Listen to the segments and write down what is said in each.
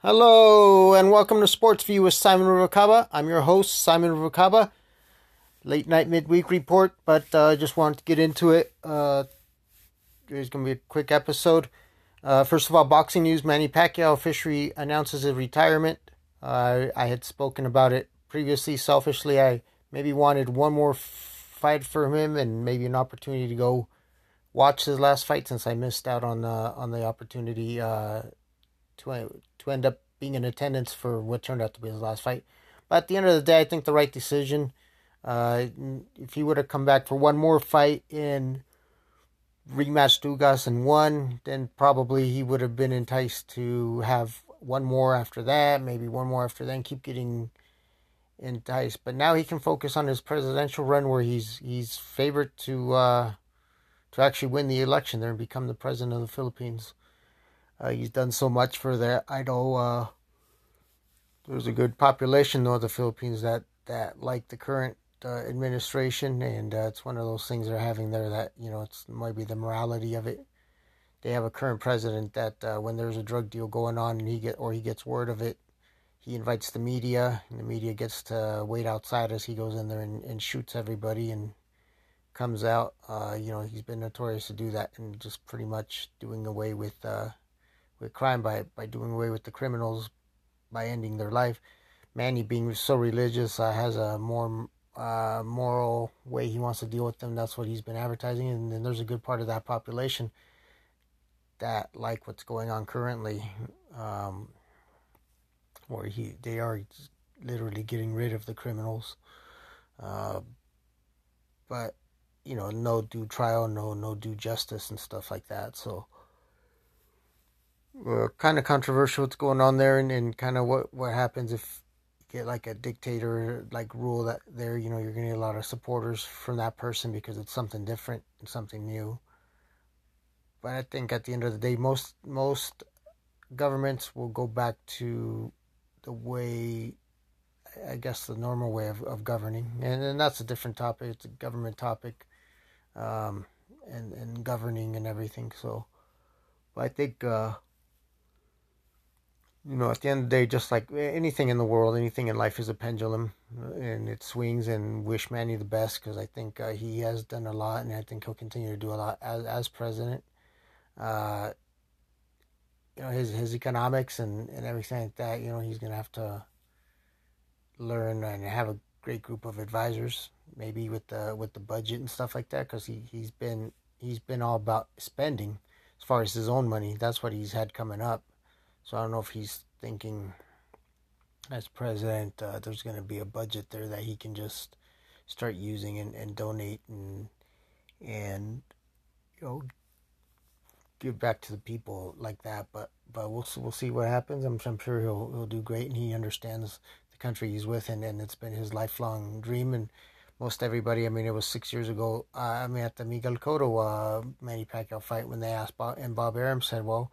Hello and welcome to Sports View with Simon Ruvalcaba. I'm your host, Simon Ruvalcaba. Late night midweek report, but I uh, just wanted to get into it. Uh, there's going to be a quick episode. Uh, first of all, boxing news Manny Pacquiao officially announces his retirement. Uh, I had spoken about it previously. Selfishly, I maybe wanted one more fight for him and maybe an opportunity to go watch his last fight since I missed out on on the opportunity uh, to to end up being in attendance for what turned out to be his last fight. But at the end of the day, I think the right decision. Uh, if he would have come back for one more fight in rematch Dugas and won, then probably he would have been enticed to have one more after that, maybe one more after then, keep getting enticed. But now he can focus on his presidential run, where he's he's favored to uh, to actually win the election there and become the president of the Philippines. Uh, he's done so much for that. I know uh, there's a good population of the Philippines that that like the current uh, administration, and uh, it's one of those things they're having there that you know it's might be the morality of it. They have a current president that uh, when there's a drug deal going on and he get or he gets word of it, he invites the media, and the media gets to wait outside as he goes in there and, and shoots everybody and comes out. Uh, you know he's been notorious to do that and just pretty much doing away with with crime by by doing away with the criminals by ending their life. Manny being so religious uh, has a more uh, moral way he wants to deal with them. That's what he's been advertising, and then there's a good part of that population that like what's going on currently, um, where he they are literally getting rid of the criminals, uh, but you know no due trial, no no due justice and stuff like that. So. Uh, kind of controversial what's going on there and, and kind of what, what happens if you get like a dictator like rule that there you know you're gonna get a lot of supporters from that person because it's something different and something new. But i think at the end of the day most most governments will go back to the way i guess the normal way of, of governing. And, and that's a different topic. It's a government topic um, and and governing and everything so. But i think uh, you know, at the end of the day, just like anything in the world, anything in life is a pendulum, uh, and it swings. And wish Manny the best because I think uh, he has done a lot, and I think he'll continue to do a lot as as president. Uh, you know, his his economics and and everything like that. You know, he's gonna have to learn and have a great group of advisors, maybe with the with the budget and stuff like that, because he he's been he's been all about spending as far as his own money. That's what he's had coming up so I don't know if he's thinking as president, uh, there's going to be a budget there that he can just start using and, and donate and and you know give back to the people like that. But but we'll we'll see what happens. I'm I'm sure he'll he'll do great, and he understands the country he's with, and, and it's been his lifelong dream. And most everybody, I mean, it was six years ago. Uh, I mean, at the Miguel Cotto uh, Manny Pacquiao fight when they asked Bob, and Bob Arum said, well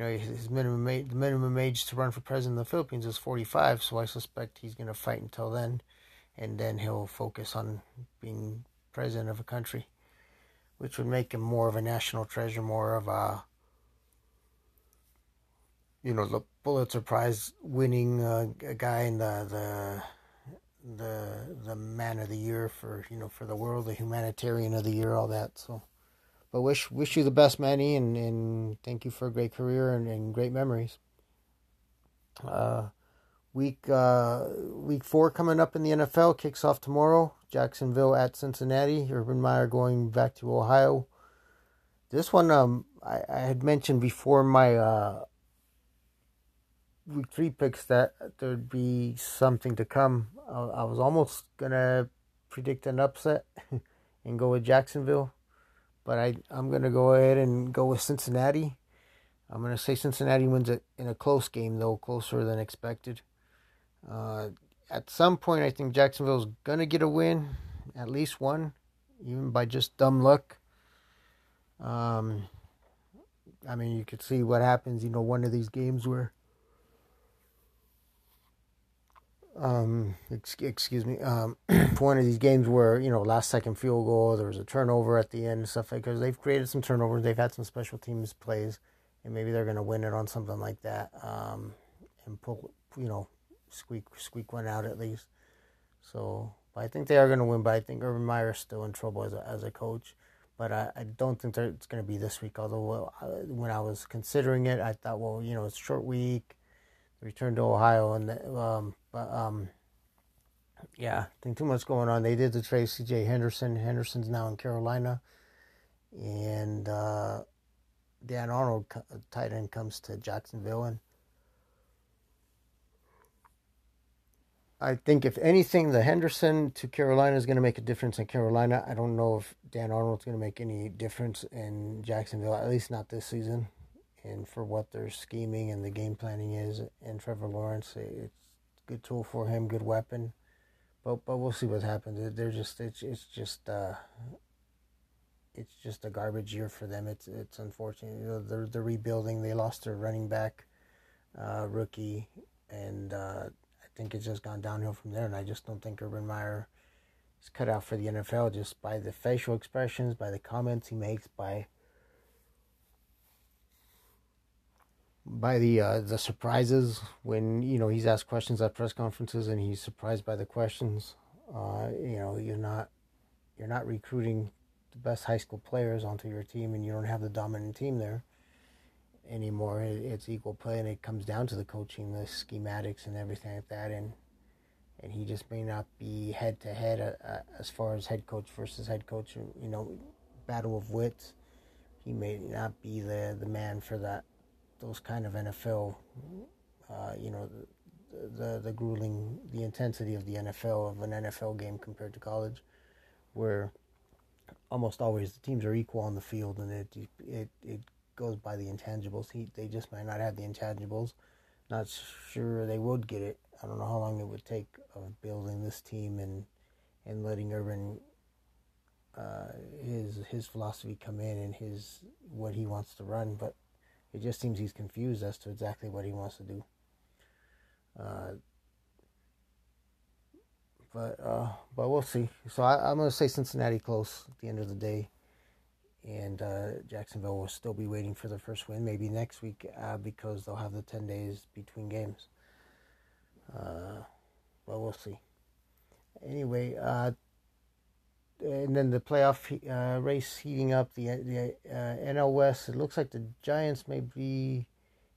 you know, his minimum age, the minimum age to run for president of the Philippines is 45, so I suspect he's going to fight until then, and then he'll focus on being president of a country, which would make him more of a national treasure, more of a, you know, the Pulitzer Prize winning uh, guy and the the the the man of the year for you know for the world, the humanitarian of the year, all that. So. But wish wish you the best, Manny, and, and thank you for a great career and, and great memories. Uh, week uh, week four coming up in the NFL kicks off tomorrow. Jacksonville at Cincinnati. Urban Meyer going back to Ohio. This one, um, I, I had mentioned before my uh, week three picks that there'd be something to come. I, I was almost gonna predict an upset and go with Jacksonville but I I'm gonna go ahead and go with Cincinnati. I'm gonna say Cincinnati wins it in a close game though, closer than expected. Uh, at some point, I think Jacksonville's gonna get a win, at least one, even by just dumb luck. Um, I mean, you could see what happens. You know, one of these games where um, excuse me, um, one of these games where you know last second field goal, there was a turnover at the end and stuff like because they've created some turnovers, they've had some special teams plays, and maybe they're gonna win it on something like that. Um, and pull, you know, squeak squeak one out at least. So, but I think they are going to win. But I think Urban Meyer is still in trouble as a, as a coach. But I, I don't think it's going to be this week. Although I, when I was considering it, I thought, well, you know, it's short week, return to Ohio, and um, um, yeah, I think too much going on. They did the trade C.J. Henderson. Henderson's now in Carolina, and uh, Dan Arnold, tight end, comes to Jacksonville, and I think if anything, the Henderson to Carolina is going to make a difference in Carolina. I don't know if Dan Arnold's going to make any difference in Jacksonville, at least not this season. And for what their scheming and the game planning is, and Trevor Lawrence, it's good tool for him, good weapon. But but we'll see what happens. They're just it's it's just uh, it's just a garbage year for them. It's it's unfortunate. They're they're rebuilding. They lost their running back, uh, rookie, and uh, I think it's just gone downhill from there. And I just don't think Urban Meyer is cut out for the NFL just by the facial expressions, by the comments he makes, by by the uh, the surprises when you know he's asked questions at press conferences and he's surprised by the questions. Uh, you know, you're not you're not recruiting the best high school players onto your team, and you don't have the dominant team there anymore. It's equal play, and it comes down to the coaching, the schematics, and everything like that. And and he just may not be head to head as far as head coach versus head coach. You know, battle of wits. He may not be the the man for that. Those kind of NFL, uh, you know, the, the the grueling, the intensity of the NFL of an NFL game compared to college, where almost always the teams are equal on the field, and it it it goes by the intangibles. He they just might not have the intangibles. Not sure they would get it. I don't know how long it would take of building this team and and letting Urban uh, his his philosophy come in and his what he wants to run, but it just seems he's confused as to exactly what he wants to do. Uh, but uh, but we'll see. So I, I'm gonna say Cincinnati close at the end of the day and uh, Jacksonville will still be waiting for the first win, maybe next week, uh, because they'll have the 10 days between games. Uh, but we'll see. Anyway, uh, and then the playoff uh, race heating up, the, the uh, NL West, it looks like the Giants may be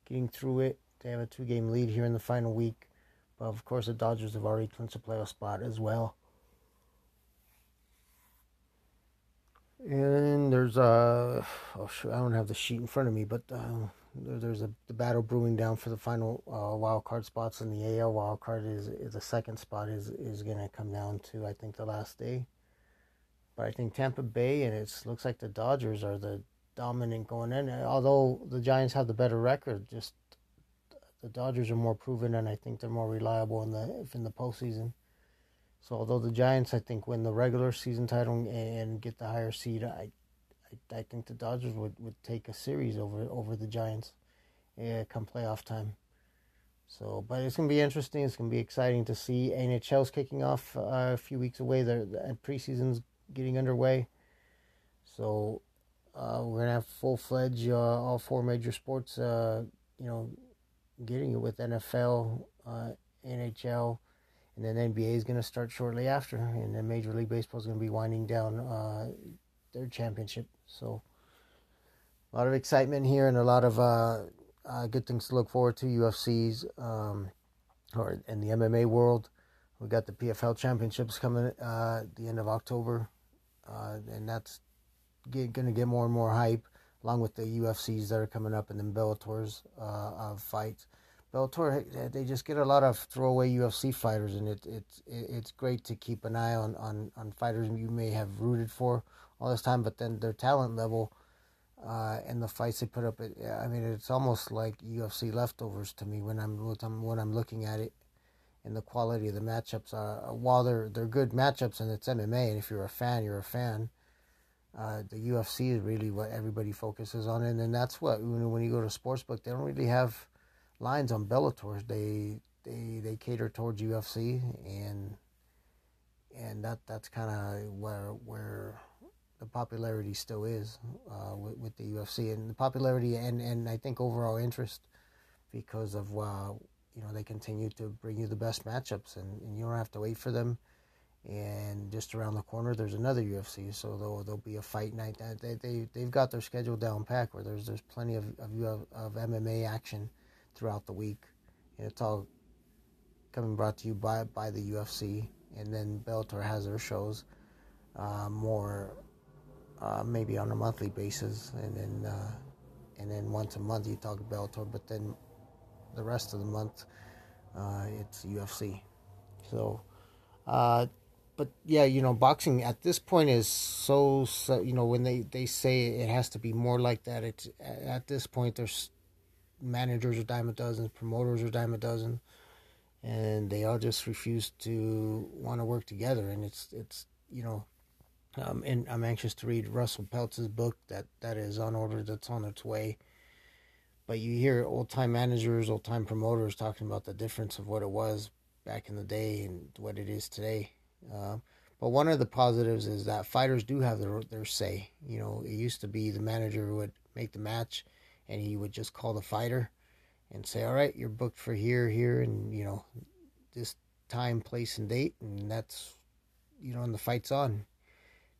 getting through it. They have a two game lead here in the final week. But of course, the Dodgers have already clinched a playoff spot as well. And there's a, oh, I don't have the sheet in front of me, but uh, there's a the battle brewing down for the final uh, wild card spots in the AL wild card is, is the second spot is is gonna come down to I think the last day, but I think Tampa Bay and it looks like the Dodgers are the dominant going in. Although the Giants have the better record, just the Dodgers are more proven and I think they're more reliable in the in the postseason. So although the Giants, I think, win the regular season title and get the higher seed, I, I, I think the Dodgers would, would take a series over over the Giants, uh, come playoff time. So, but it's gonna be interesting. It's gonna be exciting to see. NHL's kicking off uh, a few weeks away. The, the preseason's getting underway. So, uh, we're gonna have full fledged uh, all four major sports. Uh, you know, getting it with NFL, uh, NHL and then NBA is to start shortly after, and then Major League Baseball is to be winding down uh, their championship. So a lot of excitement here, and a lot of uh, good things to look forward to. UFC's um, or in the MMA world, we got the PFL championships coming uh, the end of October, uh, and that's going to get more and more hype, along with the UFCs that are coming up, and then Bellator's uh, of fights. Bellator, they just get a lot of throwaway UFC fighters, and it, it, it's great to keep an eye on, on, on fighters you may have rooted for all this time, but then their talent level uh, and the fights they put up, it, I mean, it's almost like UFC leftovers to me when I'm when I'm looking at it, and the quality of the matchups. Uh, while they're they're good matchups and it's MMA, and if you're a fan, you're a fan. Uh, the UFC is really what everybody focuses on, and then that's what when, when you go to sportsbook, they don't really have lines on Bellator. They they they cater towards UFC and and that that's kind of where where the popularity still is uh, with, with the UFC and the popularity and, and I think overall interest because of uh, you know they continue to bring you the best matchups, and, and you don't have to wait for them. And just around the corner, there's another UFC, so there'll, there'll be a fight night. They they they've got their schedule down pat where there's there's plenty of of, of MMA action throughout the week. And it's all coming brought to you by by the UFC, and then Bellator has their shows uh, more uh, maybe on a monthly basis, and then uh, and then once a month you talk Bellator, but then the rest of the month uh, it's UFC. So, uh, but yeah, you know, boxing at this point is so, so you know when they they say it has to be more like that. It's at this point there's managers are dime a dozen, promoters are dime a dozen, and they all just refuse to want to work together. And it's it's you know, um, and I'm anxious to read Russell Peltz's book that that is on order, that's on its way. But you hear old time managers, old time promoters talking about the difference of what it was back in the day and what it is today. Uh, but one of the positives is that fighters do have their their say. You know, it used to be the manager would make the match and he would just call the fighter and say, "All right, you're booked for here, here, and you know, this time, place, and date," and that's you know, and the fight's on.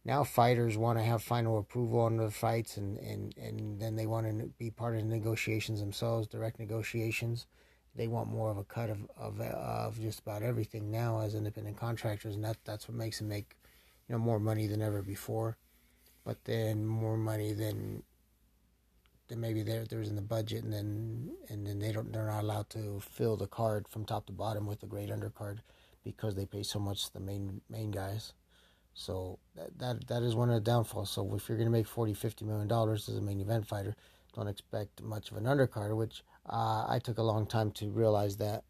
Now fighters want to have final approval on the fights, and and and then they want to be part of the negotiations themselves, direct negotiations. They want more of a cut of of of just about everything now as independent contractors, and that that's what makes them make, you know, more money than ever before, but then more money than then maybe there there's in the budget, and then and then they don't they're not allowed to fill the card from top to bottom with a great undercard because they pay so much to the main main guys. So that that, that is one of the downfalls. So if you're going to make 40 50 million dollars as a main event fighter, don't expect much of an undercard. Which uh, I took a long time to realize that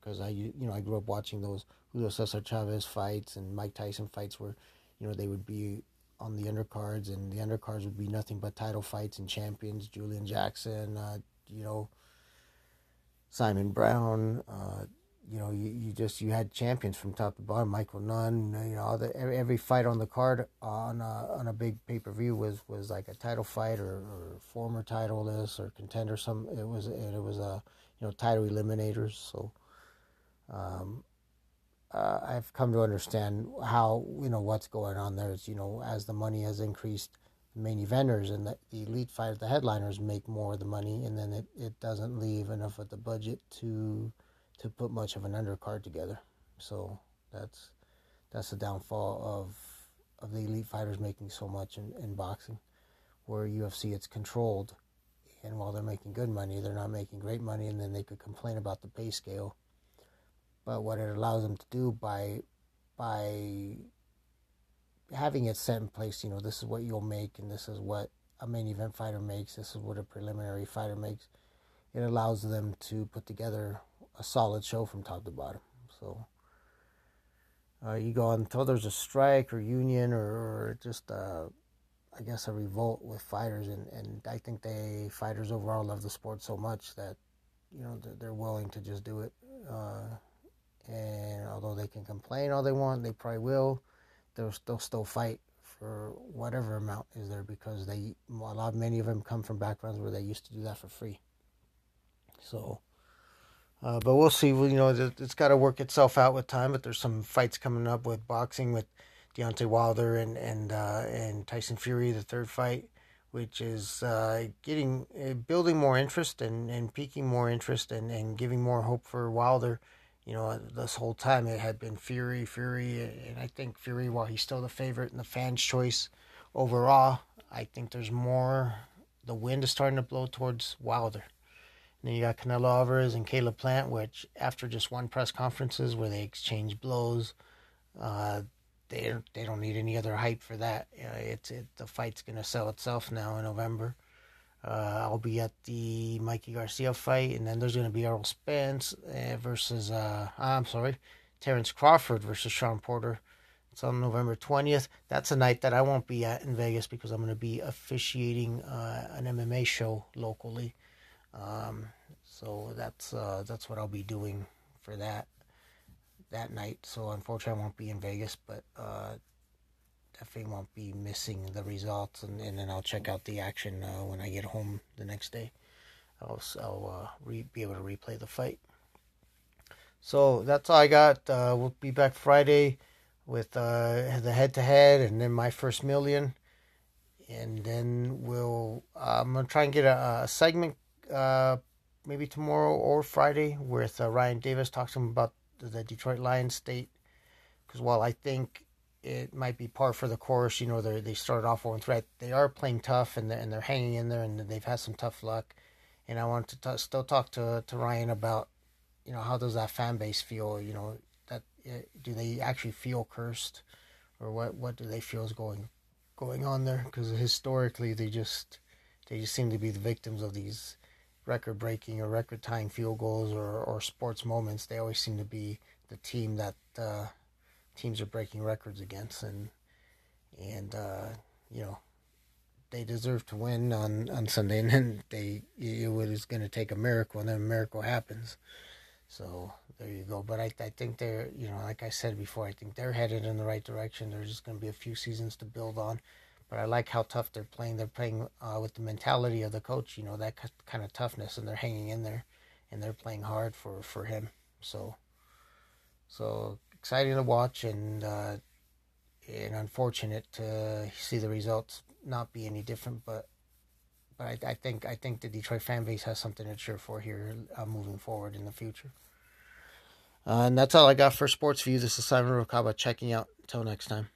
because I you know I grew up watching those Julio Cesar Chavez fights and Mike Tyson fights where you know they would be on the undercards, and the undercards would be nothing but title fights and champions. Julian Jackson, uh, you know, Simon Brown. Uh, you know, you, you just you had champions from top to bottom. Michael Nunn. You know, the, every, every fight on the card on a, on a big pay per view was was like a title fight or, or former title this or contender. Some it was it was a you know title eliminators. So. Um, uh, I've come to understand how you know what's going on there. Is you know as the money has increased, the main eventers and the, the elite fighter, the headliners make more of the money, and then it, it doesn't leave enough of the budget to to put much of an undercard together. So that's that's the downfall of of the elite fighters making so much in, in boxing, where UFC it's controlled, and while they're making good money, they're not making great money, and then they could complain about the pay scale but what it allows them to do by by having it set in place, you know, this is what you'll make and this is what a main event fighter makes, this is what a preliminary fighter makes. It allows them to put together a solid show from top to bottom. So uh, you go until there's a strike or union or, or just a, I guess a revolt with fighters, and, and I think they fighters overall love the sport so much that you know they're, they're willing to just do it. Uh, and although they can complain all they want, they probably will. They'll, they'll still fight for whatever amount is there because they a lot many of them come from backgrounds where they used to do that for free. So, uh, but we'll see. You know, it's got to work itself out with time. But there's some fights coming up with boxing with Deontay Wilder and and uh, and Tyson Fury, the third fight, which is uh, getting uh, building more interest and, and piquing more interest and, and giving more hope for Wilder you know, this whole time it had been Fury, Fury, and I think Fury, while he's still the favorite and the fans' choice overall, I think there's more. The wind is starting to blow towards Wilder. Then you got Canelo Alvarez and Caleb Plant, which after just one press conferences where they exchange blows, uh, they they don't need any other hype for that. Uh, it's it, the fight's gonna sell itself now in November. Uh, I'll be at the Mikey Garcia fight, and then there's to be Errol Spence uh, versus, uh, I'm sorry, Terrence Crawford versus Shawn Porter. It's on November 20th. That's a night that I won't be at in Vegas because I'm going to be officiating uh, an MMA show locally. Um, so that's uh, that's what I'll be doing for that that night. So unfortunately, I won't be in Vegas, but uh, definitely won't be missing the results, and, and then I'll check out the action uh, when I get home the next day. I'll, I'll uh, re- be able to replay the fight. So that's all I got. Uh, we'll be back Friday with uh, the head to head and then my first million. And then we'll, uh, I'm going to try and get a, a segment maybe tomorrow or Friday with uh, Ryan Davis. Him about the Detroit Lions state. Because while I think it might be par for the course, you know, they they started off one threat. They are playing tough and they're, and they're hanging in there and they've had some tough luck. And I want to t- still talk to to Ryan about, you know, how does that fan base feel? You know, that uh, do they actually feel cursed, or what what do they feel is going going on there? Because historically they just they just seem to be the victims of these record breaking or record tying field goals or, or sports moments. They always seem to be the team that uh, teams are breaking records against, and and uh, you know they deserve to win on, on Sunday, and then they it was going to take a miracle, and then a miracle happens. So there you go. But I I think they're you know like I said before, I think they're headed in the right direction. There's just going to be a few seasons to build on. But I like how tough they're playing. They're playing uh, with the mentality of the coach, you know, that kind of toughness, and they're hanging in there, and they're playing hard for, for him. So, so exciting to watch, and uh, and unfortunate to see the results not be any different. But but I, I think I think the Detroit fan base has something to cheer for here uh, moving forward in the future. Uh, and that's all I got for Sports View. This is Simon Ruvalcaba checking out. Until next time.